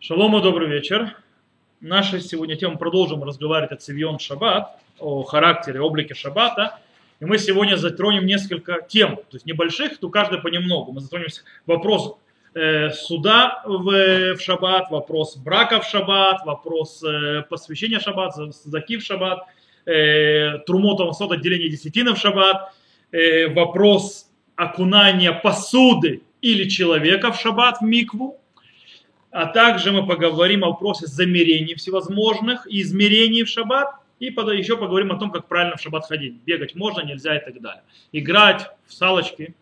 Шалом и добрый вечер. Наша сегодня тема продолжим разговаривать о Цивьон Шаббат, о характере, облике Шаббата. И мы сегодня затронем несколько тем, то есть небольших, то каждый понемногу. Мы затронем вопрос э, суда в, в Шаббат, вопрос брака в Шаббат, вопрос э, посвящения Шаббат, заки в Шаббат, э, трумота сот отделения десятины в Шаббат, э, вопрос окунания посуды или человека в Шаббат в микву, а также мы поговорим о вопросе замерений всевозможных измерений в шаббат. И еще поговорим о том, как правильно в шаббат ходить. Бегать можно, нельзя и так далее. Играть в салочки.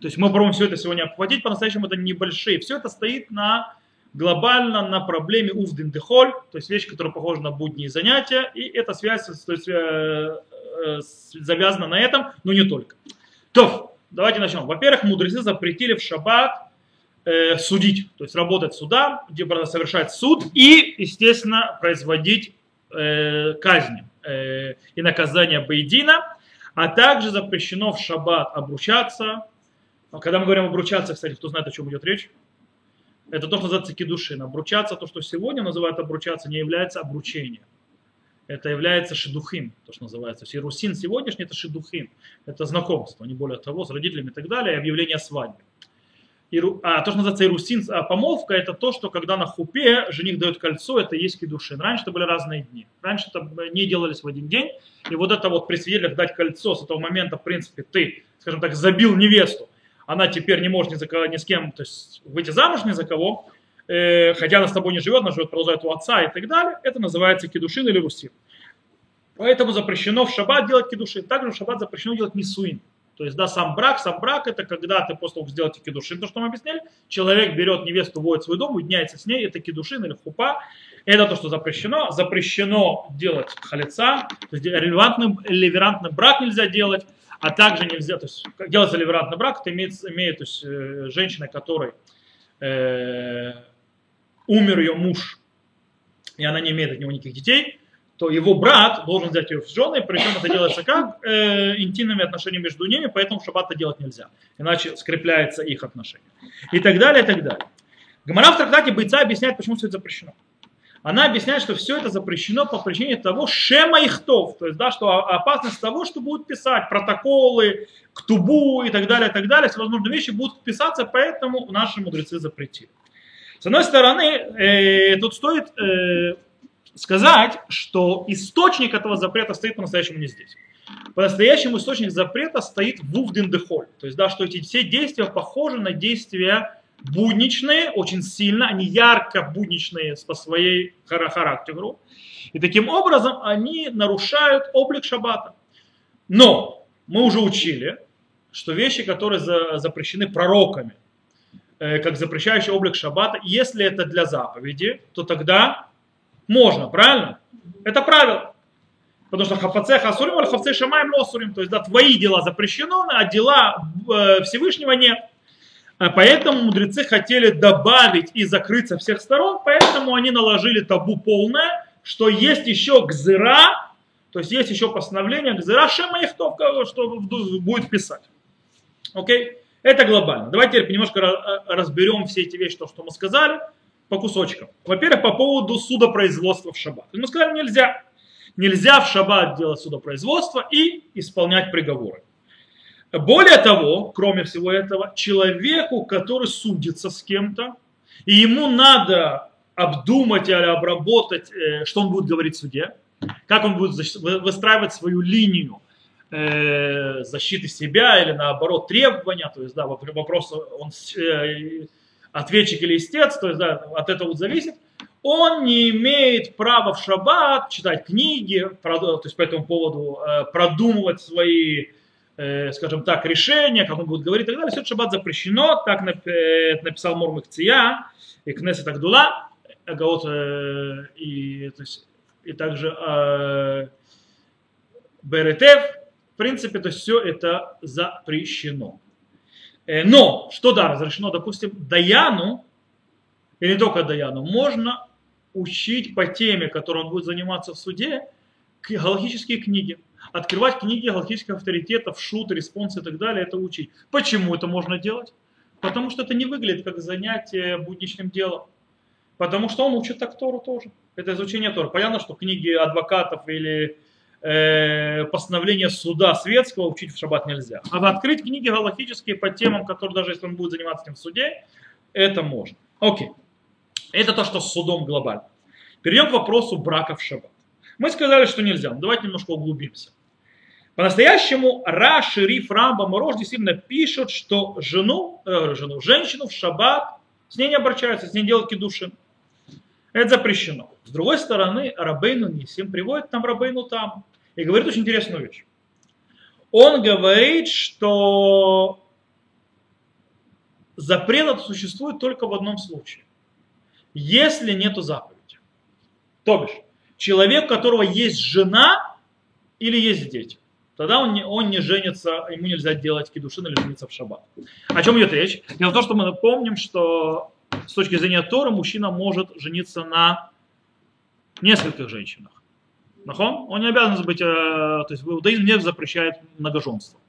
То есть мы попробуем все это сегодня обхватить. По-настоящему это небольшие. Все это стоит на глобально на проблеме уфдин дехоль, то есть вещь, которая похожа на будние занятия, и эта связь то есть, э, э, завязана на этом, но не только. То, давайте начнем. Во-первых, мудрецы запретили в шаббат э, судить, то есть работать суда, совершать суд и, естественно, производить э, казни э, и наказание Бейдина, а также запрещено в шаббат обручаться. Когда мы говорим обручаться, кстати, кто знает, о чем идет речь? Это то, что называется кедушин. Обручаться, то, что сегодня называют обручаться, не является обручением. Это является шедухим, то, что называется. Сирусин сегодняшний это шедухим. Это знакомство, не более того, с родителями и так далее, и объявление свадьбы а то, что называется ирусин, а помолвка, это то, что когда на хупе жених дает кольцо, это есть кедушин. Раньше это были разные дни. Раньше это не делались в один день. И вот это вот при свидетелях дать кольцо, с этого момента, в принципе, ты, скажем так, забил невесту. Она теперь не может ни, за кого, ни с кем то есть, выйти замуж ни за кого, э, хотя она с тобой не живет, она живет, продолжает у отца и так далее. Это называется кедушин или русин. Поэтому запрещено в шаббат делать кедушин. Также в шаббат запрещено делать нисуин. То есть, да, сам брак, сам брак это когда ты после того, как сделаете кедушин, то, что мы объясняли, человек берет невесту, вводит в свой дом, уединяется с ней, это кедушин или хупа. Это то, что запрещено. Запрещено делать халица, то есть релевантный, релевантный брак нельзя делать, а также нельзя, то есть делать релевантный брак, это имеет, имеет то есть, э, женщина, которой э, умер ее муж, и она не имеет от него никаких детей, то его брат должен взять ее в жены, причем это делается как э, интимными отношениями между ними, поэтому в шаббат это делать нельзя, иначе скрепляется их отношения. И так далее, и так далее. Гамара в трактате бойца объясняет, почему все это запрещено. Она объясняет, что все это запрещено по причине того, шема ихтов, то есть, да, что опасность того, что будут писать протоколы, ктубу и так далее, и так далее, всевозможные вещи будут писаться, поэтому наши мудрецы запретили. С одной стороны, э, тут стоит э, сказать, что источник этого запрета стоит по-настоящему не здесь. По-настоящему источник запрета стоит в Увдендехоль. То есть, да, что эти все действия похожи на действия будничные, очень сильно, они ярко будничные по своей характеру. И таким образом они нарушают облик шаббата. Но мы уже учили, что вещи, которые запрещены пророками, э, как запрещающий облик шаббата, если это для заповеди, то тогда можно, правильно? Это правило. Потому что хафаце хасурим, а хафаце шамаем лосурим. То есть, да, твои дела запрещены, а дела э, Всевышнего нет. А поэтому мудрецы хотели добавить и закрыть со всех сторон, поэтому они наложили табу полное, что есть еще гзыра, то есть есть еще постановление гзыра шема их что будет писать. Окей? Это глобально. Давайте теперь немножко э, разберем все эти вещи, то, что мы сказали по кусочкам. Во-первых, по поводу судопроизводства в шаббат. Мы сказали, нельзя. Нельзя в шаббат делать судопроизводство и исполнять приговоры. Более того, кроме всего этого, человеку, который судится с кем-то, и ему надо обдумать или обработать, э, что он будет говорить в суде, как он будет выстраивать свою линию э, защиты себя или наоборот требования, то есть да, вопрос, он э, ответчик или истец, то есть да, от этого вот зависит, он не имеет права в шаббат читать книги, то есть по этому поводу э, продумывать свои, э, скажем так, решения, как он будет говорить и так далее. Все это шаббат запрещено, так э, написал Мормых Ция и Кнессет Агдула, Гаот, и, то есть, и также Беретев, в принципе, то есть все это запрещено. Э, но, что да, разрешено, допустим, Даяну, и не только Даяну, можно учить по теме, которой он будет заниматься в суде, галактические книги. Открывать книги галактических авторитетов, шут, респонс и так далее, это учить. Почему это можно делать? Потому что это не выглядит как занятие будничным делом. Потому что он учит так Тору тоже. Это изучение Торы. Понятно, что книги адвокатов или э, постановления суда светского учить в шаббат нельзя. А открыть книги галактические по темам, которые даже если он будет заниматься этим в суде, это можно. Окей. Это то, что с судом глобально. Перейдем к вопросу брака в шаббат. Мы сказали, что нельзя. Но давайте немножко углубимся. По-настоящему Ра, Шериф, Рамба, Морош действительно пишут, что жену, э, жену, женщину в шаббат с ней не обращаются, с ней делают кидушин. Это запрещено. С другой стороны, Рабейну Нисим приводит нам Рабейну там и говорит очень интересную вещь. Он говорит, что запрет существует только в одном случае. Если нету заповеди. То бишь, человек, у которого есть жена или есть дети тогда он не, он не женится, ему нельзя делать кидушин или жениться в шаббат. О чем идет речь? Дело в том, что мы напомним, что с точки зрения Тора мужчина может жениться на нескольких женщинах. Нахон? Он не обязан быть, э, то есть иудаизм не запрещает многоженство.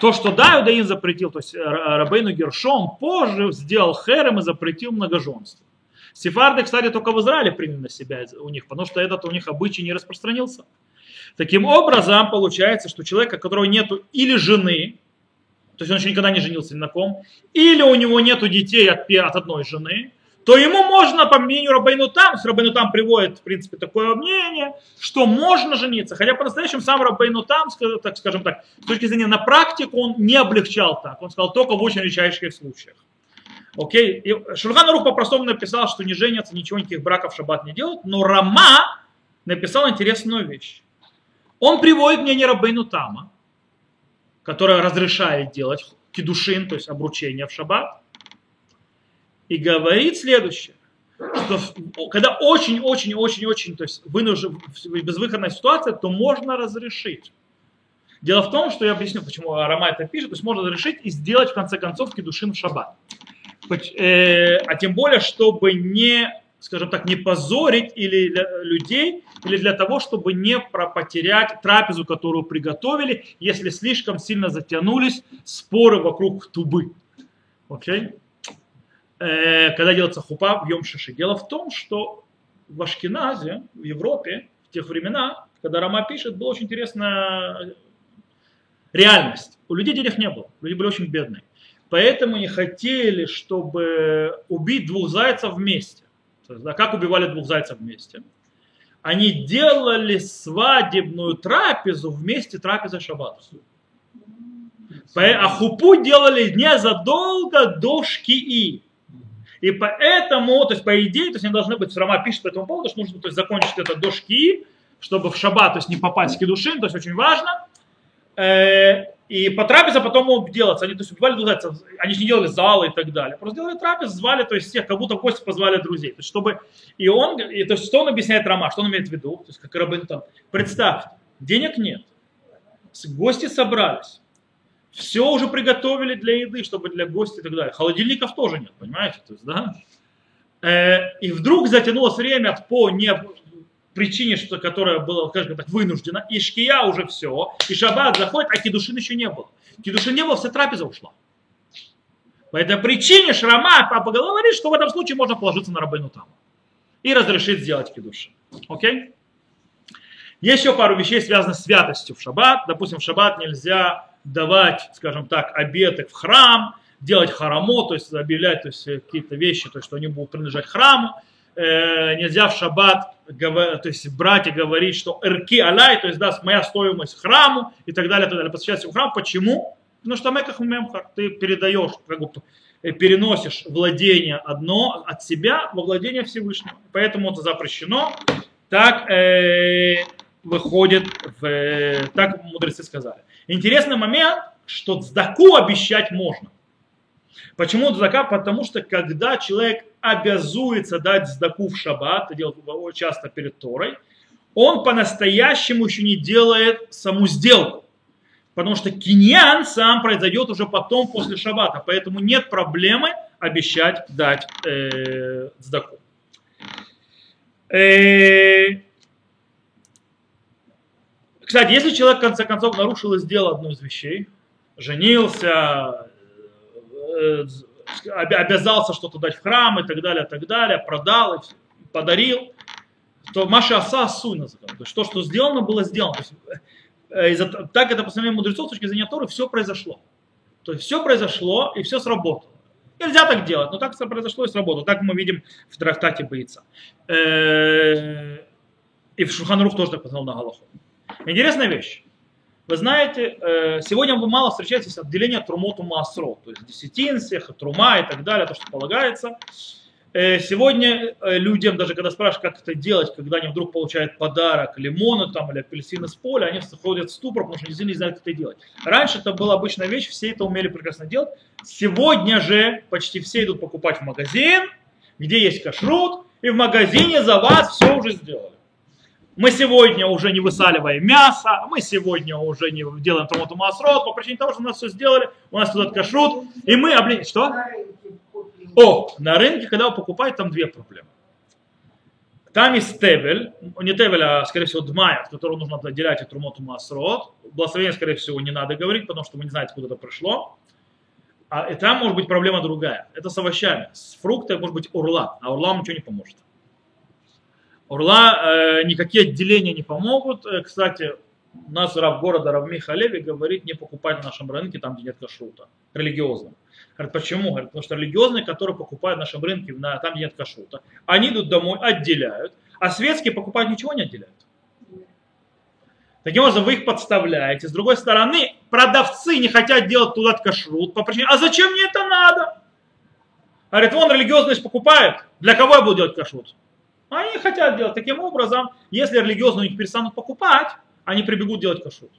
То, что да, иудаизм запретил, то есть Рабейну Гершом позже сделал херем и запретил многоженство. Сефарды, кстати, только в Израиле приняли на себя у них, потому что этот у них обычай не распространился. Таким образом, получается, что человека, у которого нет или жены, то есть он еще никогда не женился ни на ком, или у него нет детей от, от одной жены, то ему можно, по мнению Рабайну Там, Рабайну Там приводит, в принципе, такое мнение, что можно жениться. Хотя по-настоящему сам Рабайну Там, так скажем так, с точки зрения на практику, он не облегчал так. Он сказал только в очень редчайших случаях. Окей? И Шульхан Рух по-простому написал, что не женятся, ничего, никаких браков в шаббат не делают, но Рама написал интересную вещь. Он приводит мнение Рабейну Тама, которое разрешает делать кедушин, то есть обручение в шаббат, и говорит следующее, что когда очень-очень-очень-очень, то есть вынужден, безвыходная ситуация, то можно разрешить. Дело в том, что я объясню, почему Арама это пишет, то есть можно разрешить и сделать в конце концов кедушин в шаббат. Э, а тем более, чтобы не скажем так, не позорить или людей, или для того, чтобы не потерять трапезу, которую приготовили, если слишком сильно затянулись споры вокруг тубы. Окей? Э, когда делается хупа в Йом-Шиши. Дело в том, что в Ашкеназе, в Европе, в тех времена, когда Рома пишет, была очень интересная реальность. У людей денег не было, люди были очень бедные. Поэтому не хотели, чтобы убить двух зайцев вместе. Да, как убивали двух зайцев вместе? Они делали свадебную трапезу вместе трапезы шаббата. А хупу делали незадолго до шкии. И поэтому, то есть по идее, то есть они должны быть, Рама пишет по этому поводу, что нужно то есть, закончить это до шкии, чтобы в шаббат, то есть не попасть в кедушин, то есть очень важно. Э, и по трапезе потом могут делаться. Они то есть, убивали зайцев, они же не делали залы и так далее. Просто делали трапез, звали, то есть всех, как будто гости позвали друзей. То есть, чтобы... И он, и, то есть, что он объясняет Рома, что он имеет в виду? То есть, как Рабин там, представьте, денег нет, гости собрались, все уже приготовили для еды, чтобы для гостей и так далее. Холодильников тоже нет, понимаете? То есть, да? Э, и вдруг затянулось время по не, причине, что, которая была, скажем так, вынуждена, и шкия уже все, и шаббат заходит, а кедушин еще не было. Кедушин не было, вся трапеза ушла. По этой причине Шрама папа говорит, что в этом случае можно положиться на рабыну там и разрешить сделать кедушин. Окей? Еще пару вещей, связанных с святостью в шаббат. Допустим, в шаббат нельзя давать, скажем так, обеты в храм, делать харамо, то есть объявлять то есть, какие-то вещи, то есть, что они будут принадлежать храму э, нельзя в шаббат то есть брать и говорить, что эрки алай, то есть даст моя стоимость храму и так далее, так далее, посвящать храм. Почему? Потому что меках мемхар, ты передаешь, как бы, э, переносишь владение одно от себя во владение Всевышнего. Поэтому это запрещено. Так э, выходит, в, э, так мудрецы сказали. Интересный момент, что цдаку обещать можно. Почему цдака? Потому что когда человек обязуется дать сдаку в шаббат, это делает часто перед Торой, он по-настоящему еще не делает саму сделку. Потому что киньян сам произойдет уже потом, после шаббата. Поэтому нет проблемы обещать дать э, сдаку. Э, кстати, если человек в конце концов нарушил и сделал одну из вещей, женился, э, обязался что-то дать в храм и так далее, так далее, продал, подарил, то Маша Аса называют. То есть то, что сделано, было сделано. То есть, э, так это по самим мудрецов с точки зрения Торы все произошло. То есть все произошло и все сработало. Нельзя так делать, но так произошло и сработало. Так мы видим в трактате боится. Э, и в Шуханрух тоже так посмотрел на Галаху. Интересная вещь. Вы знаете, э, сегодня вы мало встречаетесь отделение Трумоту Маасро, то есть десятин всех, Трума и так далее, то, что полагается. Э, сегодня э, людям, даже когда спрашивают, как это делать, когда они вдруг получают подарок, лимоны там, или апельсины с поля, они входят в ступор, потому что действительно не знают, как это делать. Раньше это была обычная вещь, все это умели прекрасно делать. Сегодня же почти все идут покупать в магазин, где есть кашрут, и в магазине за вас все уже сделали. Мы сегодня уже не высаливаем мясо, мы сегодня уже не делаем томату масрот, по причине того, что у нас все сделали, у нас тут кашрут, и мы облин... Что? О, на рынке, когда вы покупаете, там две проблемы. Там есть тевель, не тевель, а скорее всего дмай, от которого нужно отделять от трумоту масрот. Благословение, скорее всего, не надо говорить, потому что вы не знаете, куда это пришло. А и там может быть проблема другая. Это с овощами. С фруктами может быть урла, а урла вам ничего не поможет. Урла э, никакие отделения не помогут. Э, кстати, у нас раб города Равми Халеви говорит не покупать на нашем рынке там, где нет кашрута, религиозным. Говорит, почему? Говорит, потому что религиозные, которые покупают на нашем рынке на, там, где нет кашрута, они идут домой, отделяют, а светские покупают ничего не отделяют. Таким образом, вы их подставляете. С другой стороны, продавцы не хотят делать туда кашрут по причине, а зачем мне это надо? Говорит, вон религиозность покупает, для кого я буду делать кашрут? Они хотят делать таким образом, если религиозные у них перестанут покупать, они прибегут делать кашрут.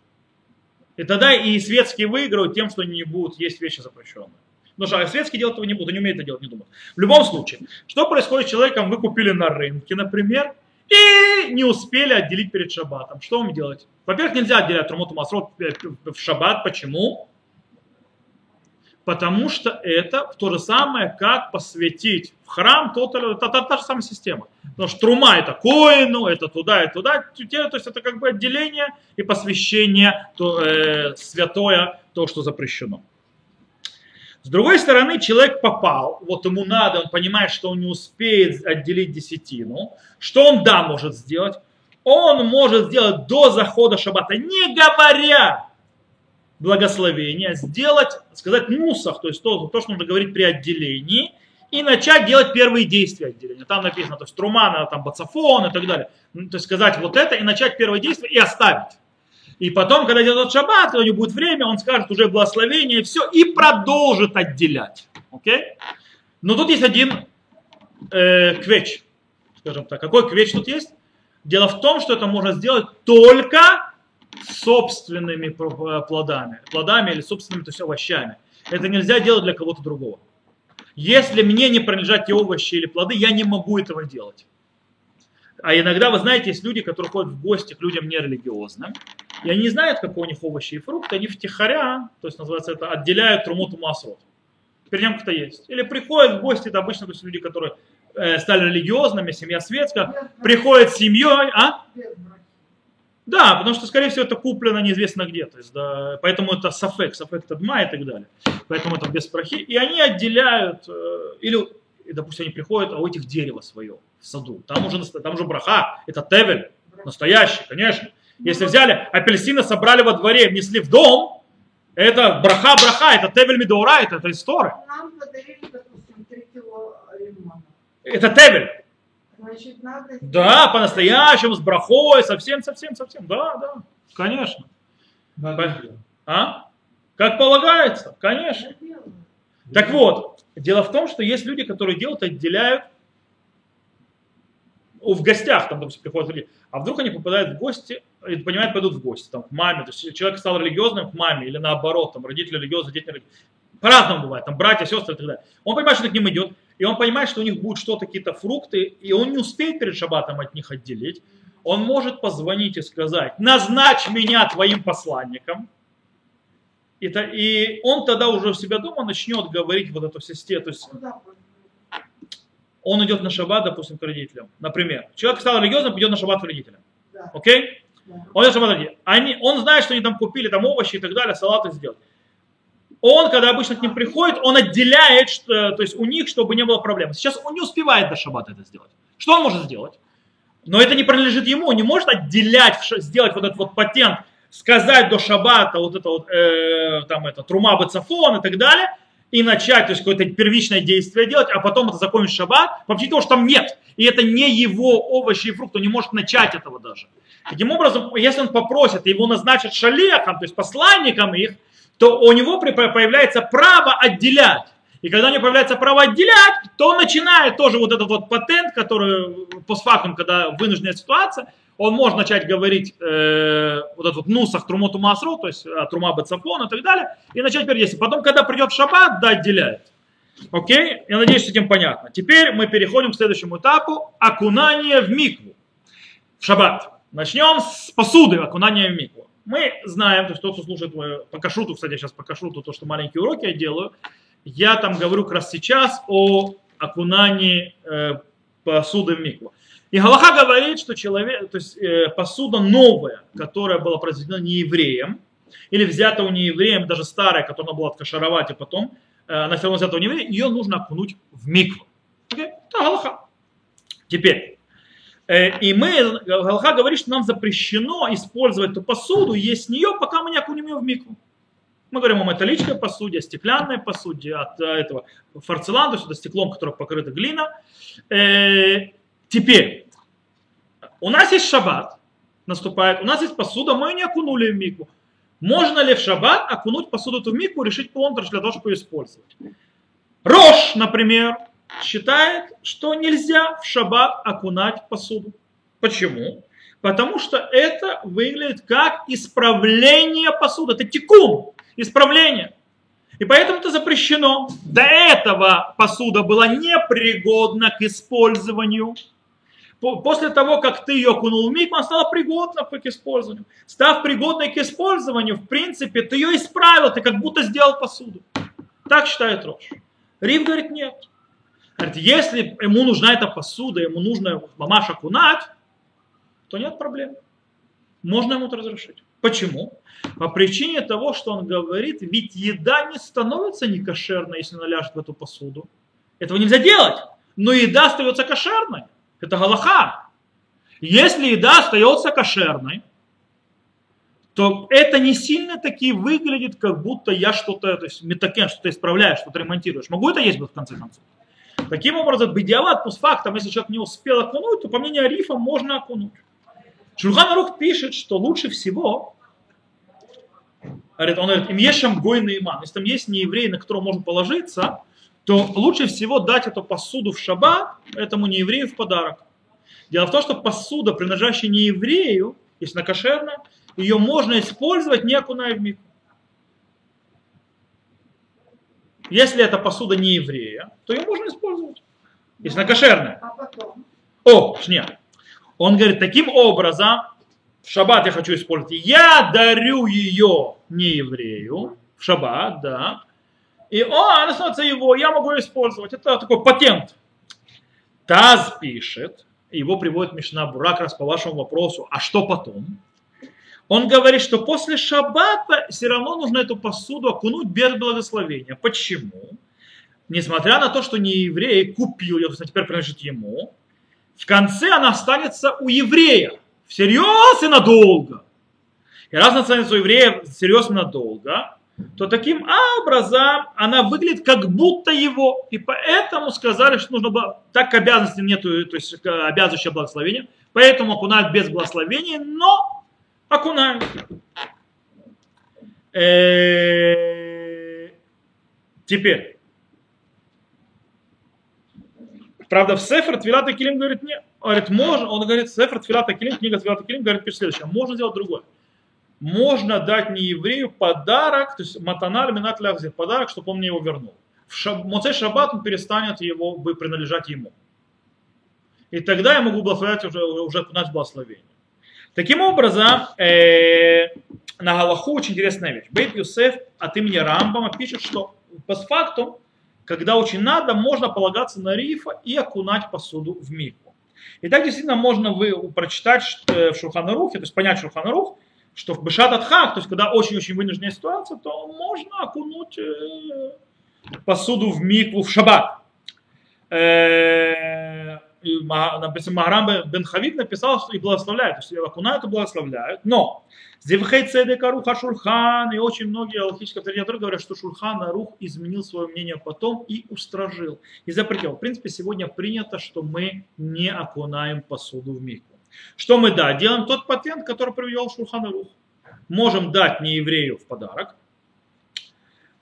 И тогда и светские выиграют тем, что они не будут есть вещи запрещенные. Потому что а светские делать этого не будут, они умеют это делать, не думают. В любом случае, что происходит с человеком, вы купили на рынке, например, и не успели отделить перед шаббатом. Что вам делать? Во-первых, нельзя отделять Трумоту Масрот в шаббат. Почему? Потому что это то же самое, как посвятить в храм, то, то, то, то, та же самая система. Потому что трума это коину, это туда и туда. То есть это как бы отделение и посвящение то, э, святое, то, что запрещено. С другой стороны, человек попал, вот ему надо, он понимает, что он не успеет отделить десятину. Что он да может сделать? Он может сделать до захода шаббата, не говоря благословения, сделать, сказать мусах, то есть то, то, что нужно говорить при отделении, и начать делать первые действия отделения. Там написано, то есть трумана, там бацафон и так далее. Ну, то есть сказать вот это и начать первые действия и оставить. И потом, когда идет шаббат, у него будет время, он скажет уже благословение, и все, и продолжит отделять. Окей? Но тут есть один э, квеч, скажем так. Какой квеч тут есть? Дело в том, что это можно сделать только собственными плодами, плодами или собственными то есть овощами. Это нельзя делать для кого-то другого. Если мне не принадлежат те овощи или плоды, я не могу этого делать. А иногда, вы знаете, есть люди, которые ходят в гости к людям нерелигиозным, и они не знают, какие у них овощи и фрукты, они втихаря, то есть называется это, отделяют трумуту масрот. Перед ним кто есть. Или приходят в гости, это обычно то есть люди, которые э, стали религиозными, семья светская, приходят с семьей, а? Да, потому что, скорее всего, это куплено неизвестно где. То есть, да, поэтому это сафек, сафек тадма и так далее. Поэтому это без прахи. И они отделяют, э, или, допустим, они приходят, а у этих дерево свое в саду. Там уже, там уже браха, это тевель, настоящий, конечно. Если взяли апельсины, собрали во дворе, внесли в дом, это браха-браха, это тевель медора, это, это история. Нам подарили, допустим, 3 кило лимона. Это тевель. Значит, надо... Да, по-настоящему, с брахой, совсем, совсем, совсем. Да, да, конечно. А? Как полагается, конечно. Так вот, дело в том, что есть люди, которые делают, отделяют в гостях, там, допустим, приходят люди, а вдруг они попадают в гости, и понимают, пойдут в гости, там, к маме, то есть человек стал религиозным к маме, или наоборот, там, родители религиозные, дети религиозные. По-разному бывает, там, братья, сестры и так далее. Он понимает, что к ним идет, и он понимает, что у них будут что-то, какие-то фрукты, и он не успеет перед шабатом от них отделить. Он может позвонить и сказать, назначь меня твоим посланником. И, то, и он тогда уже в себя дома начнет говорить вот эту систему. То есть он идет на шаббат, допустим, к родителям. Например, человек стал религиозным, идет на шаббат к родителям. Да. Окей? Да. Он идет на шаббат к родителям. Они, он знает, что они там купили там овощи и так далее, салаты сделать. Он, когда обычно к ним приходит, он отделяет, что, то есть у них, чтобы не было проблем. Сейчас он не успевает до шаббата это сделать. Что он может сделать? Но это не принадлежит ему, он не может отделять, сделать вот этот вот патент, сказать до шаббата вот это вот, э, там это, трума бацафон и так далее, и начать, то есть какое-то первичное действие делать, а потом это закончить шаббат, вообще того, что там нет. И это не его овощи и фрукты, он не может начать этого даже. Таким образом, если он попросит, его назначат шалехом, то есть посланником их, то у него появляется право отделять. И когда у него появляется право отделять, то он начинает тоже вот этот вот патент, который постфактум, когда вынужденная ситуация, он может начать говорить э, вот этот вот нусах трумоту масру, то есть э, трума бацафон и так далее, и начать передействовать. Потом, когда придет шаббат, да, отделяет. Окей? Я надеюсь, с этим понятно. Теперь мы переходим к следующему этапу. Окунание в микву. В шаббат. Начнем с посуды окунания в микву. Мы знаем, то есть тот, кто слушает по кашруту, кстати, сейчас по кашруту, то, что маленькие уроки я делаю, я там говорю как раз сейчас о окунании э, посуды в микву. И Галаха говорит, что человек, то есть э, посуда новая, которая была произведена не евреем, или взята у неевреем, даже старая, которая была откашаровать, и потом э, она все равно взята у нееврея, ее нужно окунуть в микву. Okay? Это Галаха. Теперь, и мы, Галаха говорит, что нам запрещено использовать эту посуду, есть нее, пока мы не окунем ее в микву. Мы говорим о металлической посуде, о стеклянной посуде, от этого фарцелана, то есть это стеклом, которым покрыта глина. Теперь, у нас есть шаббат, наступает, у нас есть посуда, мы ее не окунули в мику. Можно ли в шаббат окунуть посуду в мику и решить плонтаж для того, чтобы ее использовать? Рош, например, считает, что нельзя в шаббат окунать посуду. Почему? Потому что это выглядит как исправление посуды. Это тикун, исправление. И поэтому это запрещено. До этого посуда была непригодна к использованию после того, как ты ее окунул в микву, она стала пригодна к использованию. Став пригодной к использованию, в принципе, ты ее исправил, ты как будто сделал посуду. Так считает Рош. Рив говорит, нет. Говорит, если ему нужна эта посуда, ему нужно мамаш окунать, то нет проблем. Можно ему это разрешить. Почему? По причине того, что он говорит, ведь еда не становится некошерной, если она ляжет в эту посуду. Этого нельзя делать. Но еда остается кошерной. Это галаха. Если еда остается кошерной, то это не сильно таки выглядит, как будто я что-то, то есть метакен, что-то исправляешь, что-то ремонтируешь. Могу это есть в конце концов? Таким образом, бедиават, постфактом, если человек не успел окунуть, то по мнению Арифа можно окунуть. Шульхан Арух пишет, что лучше всего, говорит, он говорит, им ешем гойный иман, если там есть не еврей, на которого можно положиться, то лучше всего дать эту посуду в шаббат этому нееврею в подарок. Дело в том, что посуда, принадлежащая нееврею, если она кошерная, ее можно использовать, не окуная в мику. Если эта посуда не еврея, то ее можно использовать. Если она кошерная. А потом? О, нет. Он говорит, таким образом, в шаббат я хочу использовать. Я дарю ее не еврею, в шаббат, да, и он, она становится его, я могу ее использовать. Это такой патент. Таз пишет, его приводит Мишна Бурак раз по вашему вопросу, а что потом? Он говорит, что после шаббата все равно нужно эту посуду окунуть без благословения. Почему? Несмотря на то, что не еврей купил ее, то теперь принадлежит ему, в конце она останется у еврея. Всерьез и надолго. И раз она останется у еврея всерьез и надолго, то таким образом она выглядит как будто его. И поэтому сказали, что нужно было, так как обязанности нету, то есть обязывающее благословение, поэтому окунают без благословения, но окунают. Э, теперь. Правда, в Сефер Твилата Килим говорит, нет. Говорит, можно, он говорит, Сефер Твилата Килим, книга Твилата Килим говорит, пишет следующее, можно сделать другое можно дать не еврею подарок, то есть матанар минат лягзир, подарок, чтобы он мне его вернул. В шаб, Моцей Шаббат он перестанет его бы принадлежать ему. И тогда я могу благословлять уже, уже окунать благословение. Таким образом, э, на Галаху очень интересная вещь. Бейт Юсеф от имени Рамбама пишет, что по факту, когда очень надо, можно полагаться на рифа и окунать посуду в мику. И так действительно можно вы прочитать э, в Шурханарухе, то есть понять Шурханарух, что в Бешат Адхак, то есть когда очень-очень вынужденная ситуация, то можно окунуть э, посуду в микву в шаббат. Э, и Ма- написано, Магарам бен Хавид написал, что и благословляют, то есть окунают и благословляют. Но Зевхей Цедек Аруха Шульхан и очень многие аллахические авторитеты говорят, что Шульхан Арух изменил свое мнение потом и устражил, и запретил. В принципе, сегодня принято, что мы не окунаем посуду в микву. Что мы, да, делаем тот патент, который привел Шульхан Арух. Можем дать нееврею в подарок,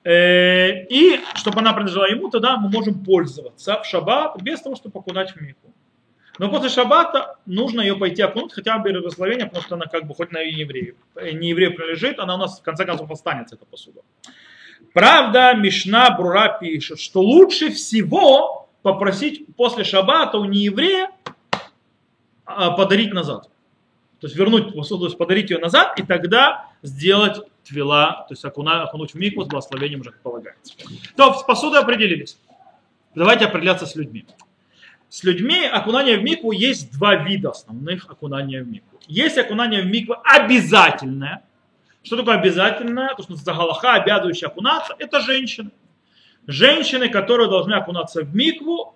И чтобы она принадлежала ему, тогда мы можем пользоваться в шаббат без того, чтобы окунать в мику. Но после шаббата нужно ее пойти окунуть хотя бы без благословения, потому что она как бы хоть на еврею, не еврею принадлежит, она у нас в конце концов останется, эта посуда. Правда, Мишна Брура пишет, что лучше всего попросить после шаббата у нееврея а, подарить назад. То есть вернуть посуду, подарить ее назад, и тогда сделать твила, то есть окуна, окунуть в микву с благословением уже полагается. То, с посудой определились. Давайте определяться с людьми. С людьми окунание в микву есть два вида основных окунания в микву. Есть окунание в микву обязательное. Что такое обязательное? То, что за галаха, обязывающие окунаться, это женщины. Женщины, которые должны окунаться в микву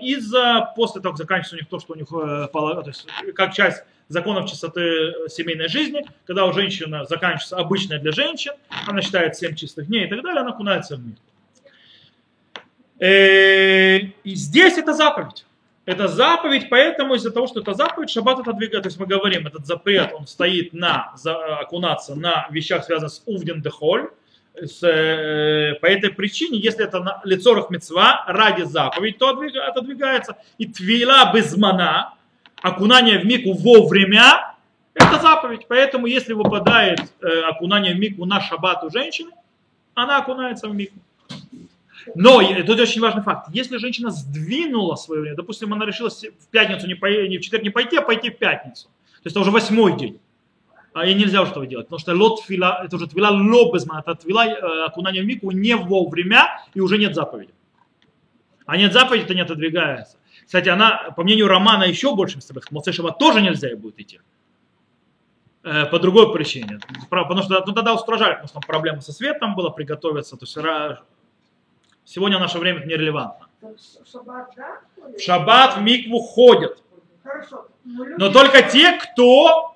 из-за, после того, как заканчивается у них то, что у них, э, то есть, как часть законов чистоты семейной жизни, когда у женщины заканчивается обычная для женщин, она считает 7 чистых дней и так далее, она окунается в. Э, И здесь это заповедь. Это заповедь, поэтому из-за того, что это заповедь, шаббат отодвигает. То есть мы говорим, этот запрет, он стоит на за- окунаться на вещах, связанных с увден дехоль. С, э, по этой причине, если это на лицорах мецва ради заповедь, то отодвига- отодвигается. И твила безмана, окунание в мику вовремя, это заповедь. Поэтому, если выпадает э, окунание в мику на шаббат у женщины, она окунается в мику. Но тут очень важный факт. Если женщина сдвинула свое время, допустим, она решила в пятницу не, по, не в четверг не пойти, а пойти в пятницу. То есть это уже восьмой день. А ей нельзя уже этого делать, потому что лот твила, это уже твила лобезма, это твила э, окунание в мику не вовремя и уже нет заповеди. А нет заповеди, то не отодвигается. Кстати, она, по мнению Романа, еще больше в Моцей Шаббат тоже нельзя ей будет идти. Э, По другой причине. Потому что ну, тогда устражали, потому что там проблема со светом была, приготовиться. То есть сегодня в наше время это нерелевантно. В шаббат, да? В шаббат в микву ходят. Хорошо. Но, люди- Но только те, кто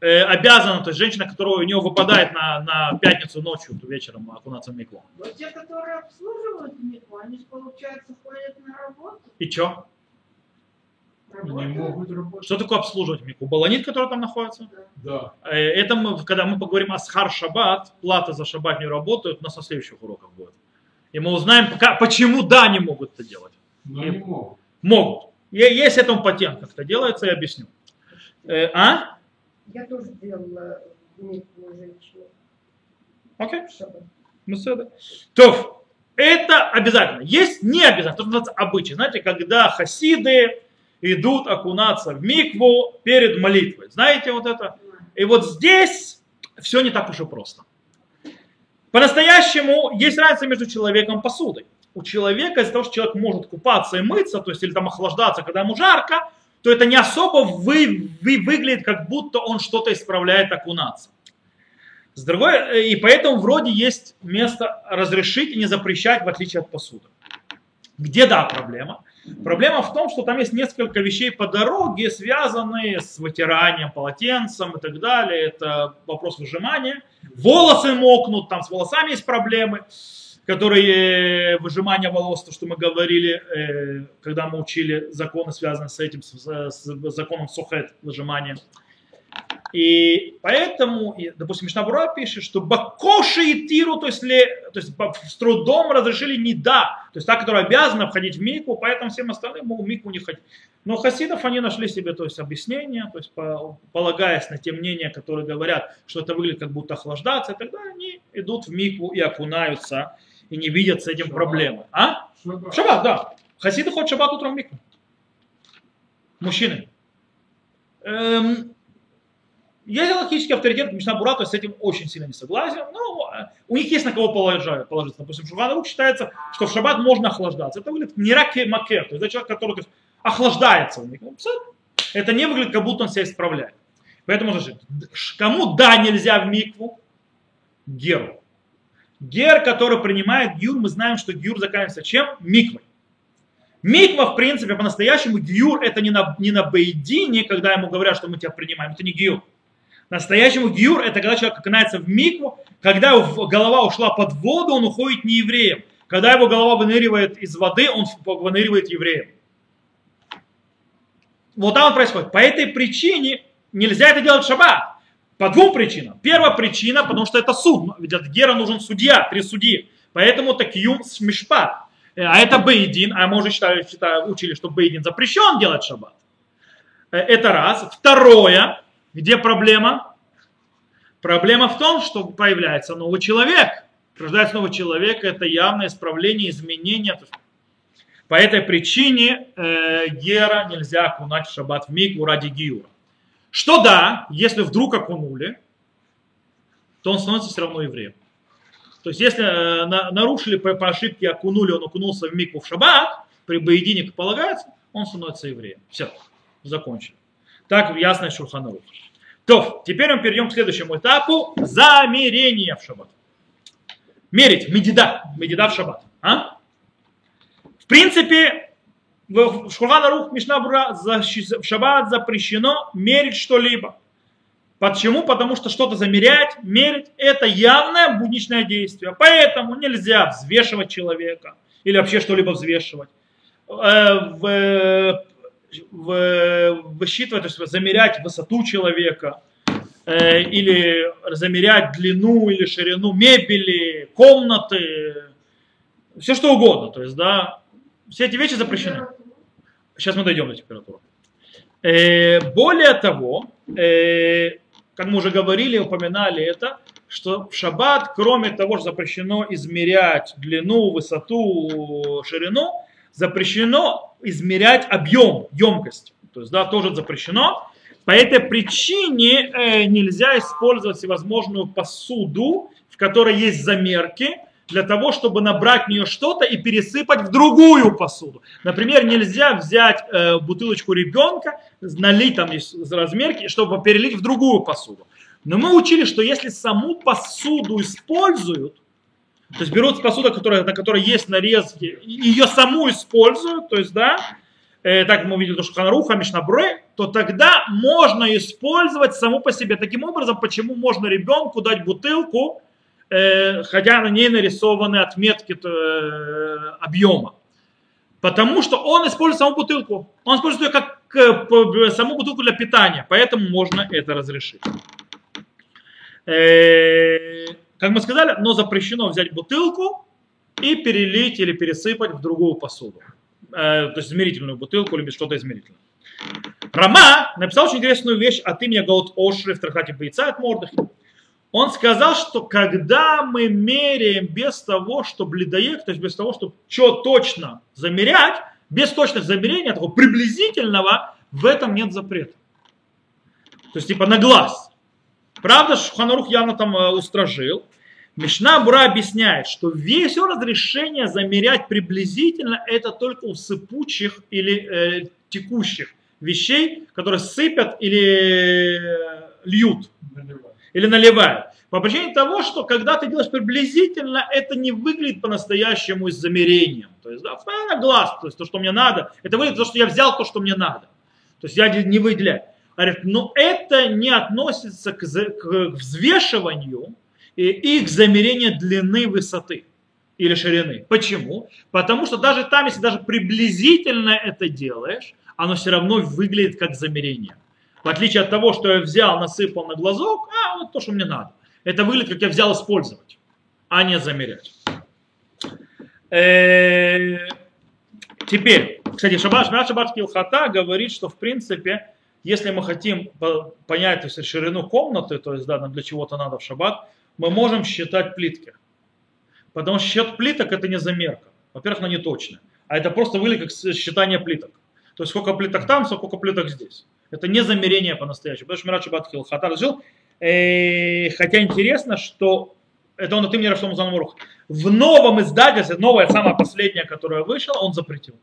э, обязан, то есть женщина, которая у нее выпадает на, на пятницу ночью, вечером окунаться в микву. Вот те, которые обслуживают мику, они же, получается, ходят на работу. И что? Не Работают. могут работать. Что такое обслуживать микву? Баланит, который там находится? Да. Э, Это мы, когда мы поговорим о схар шаббат, плата за шаббатнюю работу, у нас на следующих уроках будет. И мы узнаем, пока- почему да, они могут это делать. Но И- не могут. Могут. Есть этому патент, как это делается, я объясню. Э, а? Я тоже делала микву женщину. Окей. в шаббат. Беседа. То, это обязательно. Есть не обязательно, то, что называется обычай. Знаете, когда хасиды идут окунаться в микву перед молитвой. Знаете вот это? И вот здесь все не так уж и просто. По-настоящему есть разница между человеком и посудой. У человека из-за того, что человек может купаться и мыться, то есть или там охлаждаться, когда ему жарко, то это не особо вы, вы- выглядит, как будто он что-то исправляет окунаться. С другой, э, и поэтому вроде есть место разрешить и не запрещать, в отличие от посуды. Где да проблема? Проблема в том, что там есть несколько вещей по дороге, связанные с вытиранием полотенцем и так далее. Это вопрос выжимания. Волосы мокнут, там с волосами есть проблемы, которые э, выжимание волос, то, что мы говорили, э, когда мы учили законы, связанные с этим, с, с законом сухет, выжимания. И поэтому, допустим, Мишнабура пишет, что Бакоши и Тиру, то есть, ли, то есть с трудом разрешили не да, то есть та, которая обязана входить в Мику, поэтому всем остальным могут Мику не ходить. Но хасидов они нашли себе то есть, объяснение, то есть по- полагаясь на те мнения, которые говорят, что это выглядит как будто охлаждаться, и тогда они идут в Мику и окунаются, и не видят с этим Шаббат. проблемы. А? Шаббат. Шаббат, да. Хасиды ходят шаббат утром в Мику. Мужчины. Эм, есть галактический авторитет, Мишна есть с этим очень сильно не согласен, но э, у них есть на кого положиться. Допустим, Шуханарук считается, что в шаббат можно охлаждаться. Это выглядит не раке макер, то есть это человек, который то есть, охлаждается. Ну. Это не выглядит, как будто он себя исправляет. Поэтому ш- кому да нельзя в микву? Геру. Гер, который принимает гюр, мы знаем, что гюр заканчивается чем? Миквой. Миква, в принципе, по-настоящему гюр это не на, не на бейдине, когда ему говорят, что мы тебя принимаем, это не гюр. Настоящему гюр это когда человек окунается в микву, когда его голова ушла под воду, он уходит не евреем. Когда его голова выныривает из воды, он выныривает евреем. Вот там происходит. По этой причине нельзя это делать в шаббат. По двум причинам. Первая причина, потому что это суд. Ведь от Гера нужен судья, три судьи. Поэтому такиюм смешпат. А это бейдин, а мы уже считали, считали, учили, что бейдин запрещен делать шаббат. Э, Это раз. Второе, где проблема? Проблема в том, что появляется новый человек. Рождается новый человек, это явное исправление, изменение. По этой причине э, Гера нельзя окунать в шаббат в микву ради гиура. Что да, если вдруг окунули, то он становится все равно евреем. То есть если э, на- нарушили по, ошибке, окунули, он окунулся в микву в шаббат, при боедине, как полагается, он становится евреем. Все, закончили. Так ясно из Шурханаруха. То, теперь мы перейдем к следующему этапу. Замерение в шаббат. Мерить, медида, медида в шаббат. А? В принципе, в Шурханарух Мишнабура в шаббат запрещено мерить что-либо. Почему? Потому что что-то замерять, мерить – это явное будничное действие. Поэтому нельзя взвешивать человека или вообще что-либо взвешивать. Э, в- в- высчитывать, то есть замерять высоту человека э, или замерять длину или ширину мебели, комнаты, все что угодно. То есть, да, все эти вещи запрещены. Сейчас мы дойдем до температуры. Э, более того, э, как мы уже говорили, упоминали это, что в шаббат, кроме того, что запрещено измерять длину, высоту, ширину, запрещено измерять объем, емкость. То есть, да, тоже запрещено. По этой причине э, нельзя использовать всевозможную посуду, в которой есть замерки, для того, чтобы набрать в нее что-то и пересыпать в другую посуду. Например, нельзя взять э, бутылочку ребенка, налить там есть размерки, чтобы перелить в другую посуду. Но мы учили, что если саму посуду используют, то есть берут посуду, которая, на которой есть нарезки, ее саму используют, то есть, да, э, так мы видели, что Ханаруха, Мишнабре, то тогда можно использовать саму по себе. Таким образом, почему можно ребенку дать бутылку, хотя на ней нарисованы отметки э, объема. Потому что он использует саму бутылку. Он использует ее как э, саму бутылку для питания. Поэтому можно это разрешить. Э, Как мы сказали, но запрещено взять бутылку и перелить или пересыпать в другую посуду. Э, То есть измерительную бутылку или что-то измерительное. Рама написал очень интересную вещь от имени Гаут Ошри в Трахате Бойца от Мордахи. Он сказал, что когда мы меряем без того, чтобы ледоек, то есть без того, чтобы что точно замерять, без точных замерений, такого приблизительного, в этом нет запрета. То есть типа на глаз. Правда, Шуханарух явно там э, устражил. Мишна Бура объясняет, что весь разрешение замерять приблизительно это только у сыпучих или э, текущих вещей, которые сыпят или э, льют или наливают. По причине того, что когда ты делаешь приблизительно, это не выглядит по-настоящему с замерением. То есть, да, на глаз, то есть то, что мне надо, это выглядит то, что я взял то, что мне надо. То есть я не выделяю. Говорит, но это не относится к, к взвешиванию и, и к замерению длины высоты или ширины. Почему? Потому что даже там, если даже приблизительно это делаешь, оно все равно выглядит как замерение. В отличие от того, что я взял, насыпал на глазок, а вот то, что мне надо. Это выглядит, как я взял использовать, а не замерять. Э, Теперь, кстати, Шаббат, Шаббат, Шаббат Килхата говорит, что в принципе, если мы хотим по- понять то есть, ширину комнаты, то есть да, нам для чего-то надо в шаббат, мы можем считать плитки. Потому что счет плиток это не замерка. Во-первых, она не точная. А это просто выглядит как считание плиток. То есть сколько плиток там, сколько плиток здесь. Это не замерение по-настоящему. Потому что Мират Шаббат Килхата разрешил. Э, Хотя интересно, что это он от имени Раштом Занамурух. В новом издательстве, новое, самое последнее, которое вышло, он запретил.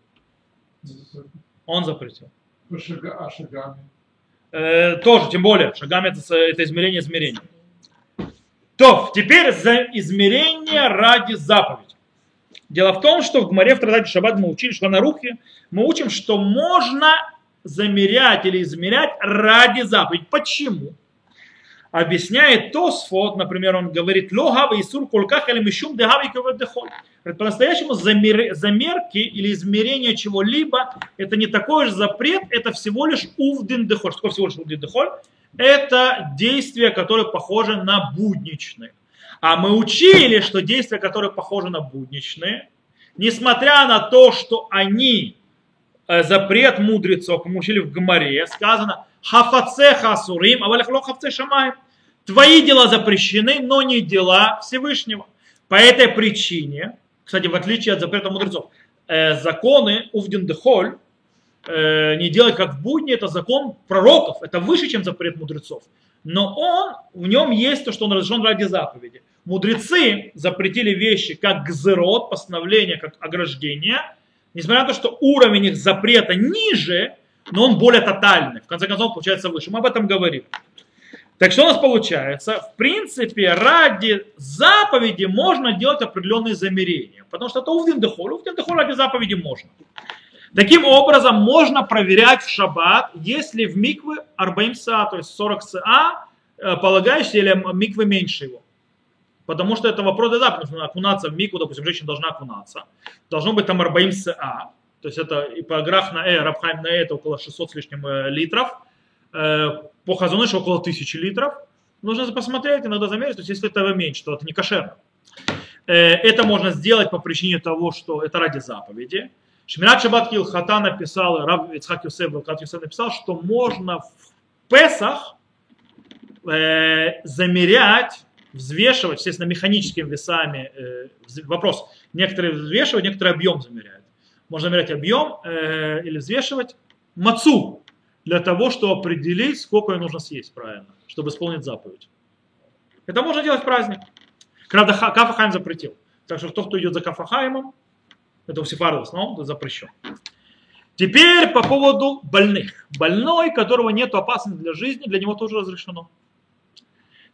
Он запретил. А шагами. Э, тоже, тем более, шагами это, это измерение измерения. То, теперь за измерение ради заповеди. Дело в том, что в Гмаре в Традате Шаббат мы учили, что на рухе мы учим, что можно замерять или измерять ради заповеди. Почему? Объясняет Тосфот, например, он говорит, лохава исур колках или мишум дехави дехоль. По-настоящему замер- замерки или измерение чего-либо, это не такой же запрет, это всего лишь увдин дехоль. Что всего лишь увдин дехоль? Это действия, которые похожи на будничные. А мы учили, что действия, которые похожи на будничные, несмотря на то, что они запрет мудрецов, мы учили в Гамаре, сказано хафаце хасурим, а валехло хафце шамаем. Твои дела запрещены, но не дела Всевышнего. По этой причине, кстати, в отличие от запрета мудрецов, э, законы увден дехоль, э, не делать как в будни, это закон пророков, это выше, чем запрет мудрецов. Но он, в нем есть то, что он разрешен ради заповеди. Мудрецы запретили вещи как гзерот, постановление, как ограждение, несмотря на то, что уровень их запрета ниже, но он более тотальный. В конце концов, получается выше. Мы об этом говорим. Так что у нас получается? В принципе, ради заповеди можно делать определенные замерения. Потому что это увдин дехоль. Увдин дехоль ради заповеди можно. Таким образом, можно проверять в шаббат, если в миквы 40 са, то есть 40 са, э, полагаешься, или миквы меньше его. Потому что это вопрос да, потому что окунаться в микву, допустим, женщина должна окунаться. Должно быть там 40 са, то есть это и по граф на э, Рабхайм на э, это около 600 с лишним э, литров. Э, По Хазунышу около 1000 литров. Нужно посмотреть, иногда замерить, то есть если этого меньше, то это не кошерно. Э, Это можно сделать по причине того, что это ради заповеди. Шмират Шаббат Килхата написал, Рав Ицхак Юсеф, Юсеф написал, что можно в Песах замерять, взвешивать, естественно, механическими весами. Э, вопрос, некоторые взвешивают, некоторые объем замеряют. Можно замерять объем э, или взвешивать мацу для того, чтобы определить, сколько ее нужно съесть правильно, чтобы исполнить заповедь. Это можно делать в праздник. Правда, Ха- Кафахайм запретил. Так что тот, кто идет за Кафахаймом, это у сефардов в основном, это запрещен. Теперь по поводу больных. Больной, которого нет опасности для жизни, для него тоже разрешено.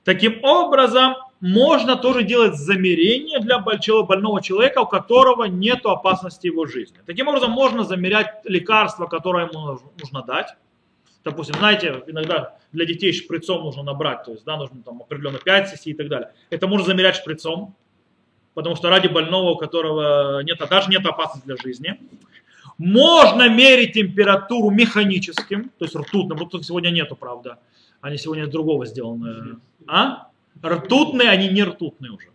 Таким образом, можно тоже делать замерение для больного человека, у которого нет опасности его жизни. Таким образом, можно замерять лекарство, которое ему нужно- дать. Допустим, знаете, иногда для детей шприцом нужно набрать, то есть, да, нужно там определенно 5 сессий и так далее. Это можно замерять шприцом, потому что ради больного, у которого нет, даже нет опасности для жизни. Можно мерить температуру механическим, то есть ртутным. Ртутных сегодня нету, правда. Они сегодня другого сделаны. А? Ртутные, они не ртутные уже.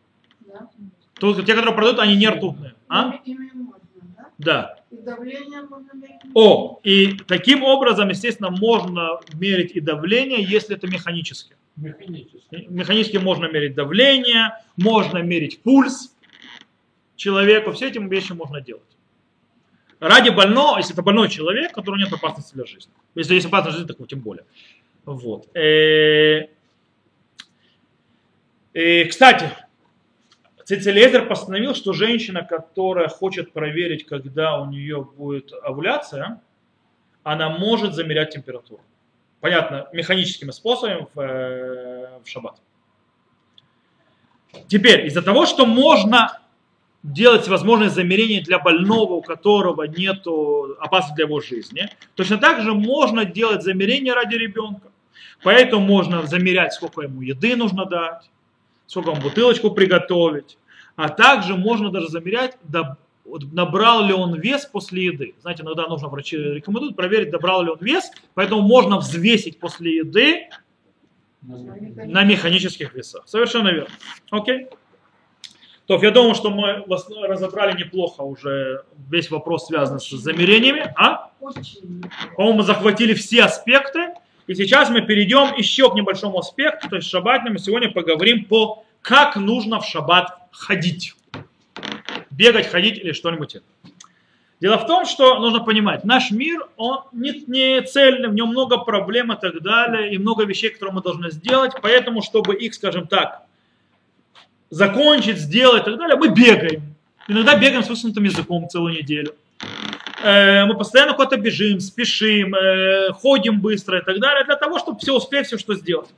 Тут те, которые продают, они не ртутные. А? Да? Да. И давление можно мерить. О, и таким образом, естественно, можно мерить и давление, если это механически. Механически. Механически можно мерить давление, можно мерить пульс человеку. Все эти вещи можно делать. Ради больного, если это больной человек, у которого нет опасности для жизни. Если есть опасность для жизни, так тем более. Вот. Э, Кстати, Цицелезер постановил, что женщина, которая хочет проверить, когда у нее будет овуляция, она может замерять температуру. Понятно, механическими способами в, э, в шаббат. Теперь, из-за того, что можно делать возможное замерение для больного, у которого нет опасности для его жизни, точно так же можно делать замерение ради ребенка. Поэтому можно замерять, сколько ему еды нужно дать, сколько ему бутылочку приготовить, а также можно даже замерять, набрал ли он вес после еды. Знаете, иногда нужно врачи рекомендуют проверить, набрал ли он вес, поэтому можно взвесить после еды на механических весах. Совершенно верно. Окей. То я думаю, что мы в основном разобрали неплохо уже весь вопрос, связанный с замерениями. А? По-моему, мы захватили все аспекты. И сейчас мы перейдем еще к небольшому аспекту, то есть шаббатному. Сегодня поговорим по как нужно в шаббат ходить. Бегать, ходить или что-нибудь. Дело в том, что нужно понимать, наш мир, он не, не цельный, в нем много проблем и так далее, и много вещей, которые мы должны сделать, поэтому, чтобы их, скажем так, закончить, сделать и так далее, мы бегаем. Иногда бегаем с высунутым языком целую неделю. э, мы постоянно куда-то бежим, спешим, э, ходим быстро и так далее, для того, чтобы все успеть, все что сделать.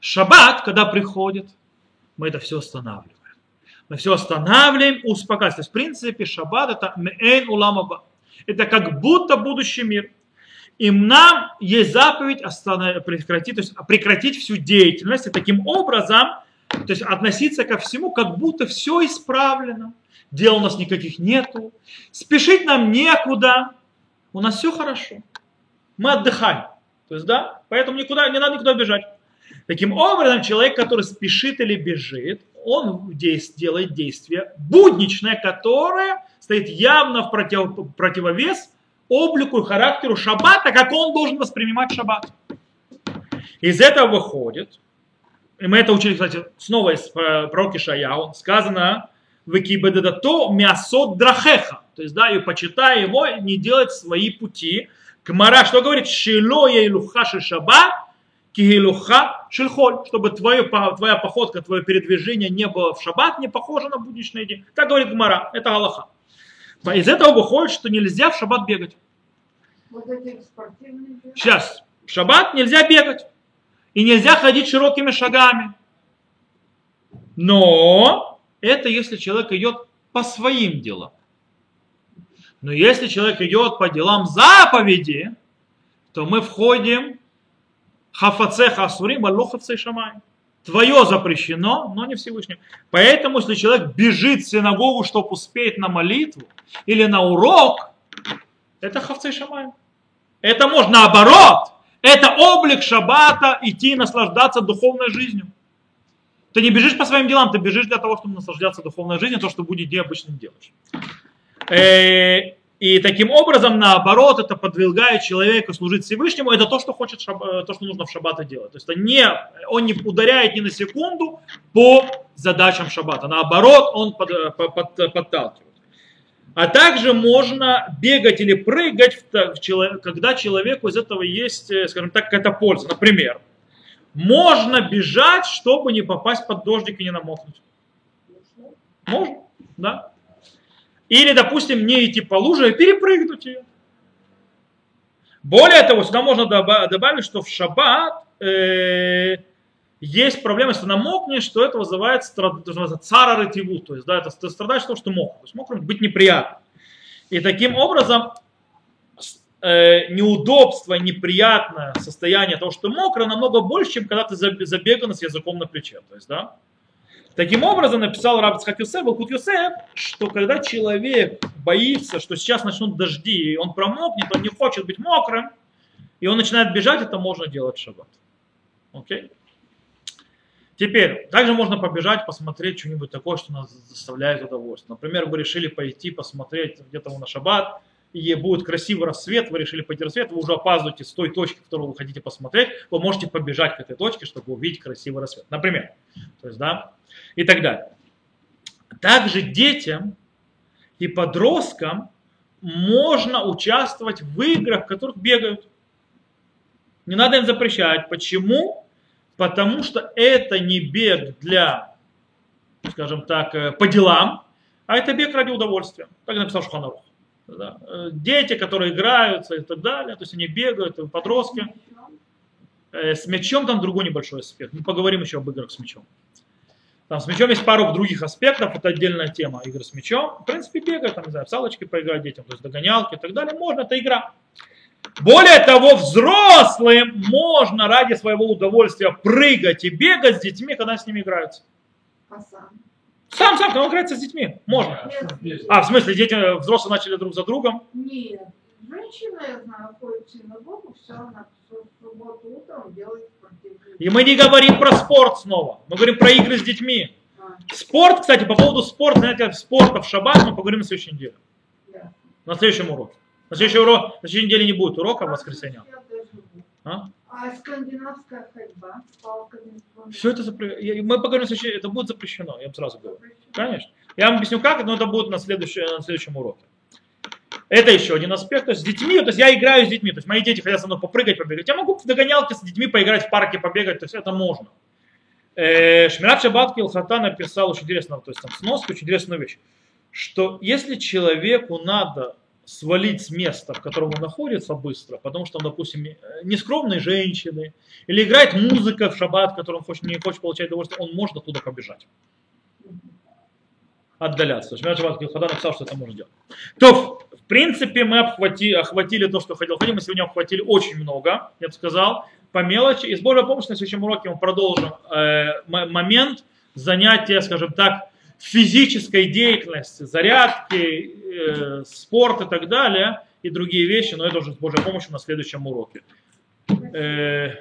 Шаббат, когда приходит, мы это все останавливаем. Мы все останавливаем, успокаиваемся. То есть, в принципе, шаббат это меэн уламаба. Это как будто будущий мир. И нам есть заповедь останов- прекратить, то есть прекратить всю деятельность и таким образом то есть относиться ко всему, как будто все исправлено. Дел у нас никаких нету. Спешить нам некуда. У нас все хорошо. Мы отдыхаем. То есть, да, поэтому никуда, не надо никуда бежать. Таким образом, человек, который спешит или бежит, он делает действие будничное, которое стоит явно в против- противовес облику и характеру шаббата, как он должен воспринимать шаббат. Из этого выходит, и мы это учили, кстати, снова из э, пророка Шаяу, сказано, «Векибедадато мясот драхеха». То есть, да, и почитай его, не делать свои пути. Кмара, что говорит? «Шило ейлуха шаба, кигилуха шельхоль». Чтобы твое, твоя походка, твое передвижение не было в шаббат, не похоже на будничный день. Так говорит Гмара, это Галаха. Из этого выходит, что нельзя в шаббат бегать. Вот эти спортивные дела. Сейчас, в шаббат нельзя бегать. И нельзя ходить широкими шагами. Но это если человек идет по своим делам. Но если человек идет по делам заповеди, то мы входим хафаце хасурим, аллохавце шамай. Твое запрещено, но не Всевышним. Поэтому, если человек бежит в синагогу, чтобы успеть на молитву или на урок, это хавцей шамай. Это можно наоборот. Это облик шаббата идти и наслаждаться духовной жизнью. Ты не бежишь по своим делам, ты бежишь для того, чтобы наслаждаться духовной жизнью, то, что будет где обычно делаешь. Э, И таким образом, наоборот, это подвигает человека служить Всевышнему. Это то, что хочет, э, то, что нужно в шаббата делать. То есть это не, он не ударяет ни на секунду по задачам шаббата. Наоборот, он под- э, по- под- подталкивает. А также можно бегать или прыгать, когда человеку из этого есть, э, скажем так, какая-то польза. Например, можно бежать, чтобы не попасть под дождик и не намокнуть. Можно, да. Или, допустим, не идти по луже, а перепрыгнуть ее. Более того, сюда можно доба- добавить, что в шаббат э, есть проблема, если намокнешь, что это вызывает цара ретиву, то есть да, это ты страдаешь от того, что мокро. То есть мокрым быть неприятно. И таким образом э, неудобство, неприятное состояние того, что мокро, намного больше, чем когда ты заб- забеган с языком на плече. То есть, да? Таким образом, написал Раб Цхак Юсеф, Юсеф, что когда человек боится, что сейчас начнут дожди, и он промокнет, он не хочет быть мокрым, и он начинает бежать, это можно делать в шаббат. Окей? Теперь, также можно побежать, посмотреть что-нибудь такое, что нас заставляет удовольствие. Например, вы решили пойти посмотреть где-то на шаббат, и будет красивый рассвет, вы решили пойти рассвет, вы уже опаздываете с той точки, которую вы хотите посмотреть, вы можете побежать к этой точке, чтобы увидеть красивый рассвет. Например. То есть, да, и так далее. Также детям и подросткам можно участвовать в играх, в которых бегают. Не надо им запрещать. Почему? Потому что это не бег для, скажем так, э, по делам, а это бег ради удовольствия. Так написал Шуханарух. Да. Э, Дети, которые играются и так далее, то есть они бегают, э, подростки. Э, С мячом там другой небольшой аспект. Мы поговорим еще об играх с мячом. Там с мячом есть пару других аспектов, это отдельная тема игры с мячом. В принципе, бегать, там, не знаю, в салочки поиграть детям, то есть догонялки и так далее, можно, это игра. Более того, взрослым можно ради своего удовольствия прыгать и бегать с детьми, когда с ними играются. А сам? Сам, когда он играется с детьми, можно. Нет, А, в смысле, дети, взрослые начали друг за другом? нет. Женщина, я знаю, ходит в синагогу, все, она в субботу утром делает спортивные И мы не говорим про спорт снова, мы говорим про игры с детьми. А, Спорт, кстати, по поводу спорта, знаете, спорта в шаббат мы поговорим на следующей неделе. да. На следующем уроке. На следующий урок, на следующей неделе не будет урока в воскресенье. А? А скандинавская ходьба с палками. Все это запре- я- Мы поговорим, это будет запрещено, я вам сразу говорю. Конечно. Я вам объясню как, но это будет на, следующем на следующем уроке. Это еще один аспект. То есть с детьми, то есть я играю с детьми. То есть мои дети хотят со мной попрыгать, побегать. Я могу в догонялке с детьми поиграть в парке, побегать. То есть это можно. Э, Шмират Шаббат Килхата написал очень интересно, то есть там сноску, очень интересную вещь, что если человеку надо свалить с места, в котором он находится быстро, потому что допустим, э, нескромные женщины, или играет музыка в шаббат, которым хочет, не хочет получать удовольствие, он может оттуда побежать. Отдаляться. Шмират Шаббат Хада написал, что это можно делать. То, в принципе, мы обхватили, охватили то, что хотел ходить. Мы сегодня обхватили очень много, я бы сказал, по мелочи. И с Божьей помощью на следующем уроке мы продолжим э, момент занятия, скажем так, физической деятельности, зарядки, э, спорт и так далее, и другие вещи, но это уже с Божьей помощью на следующем уроке. Э,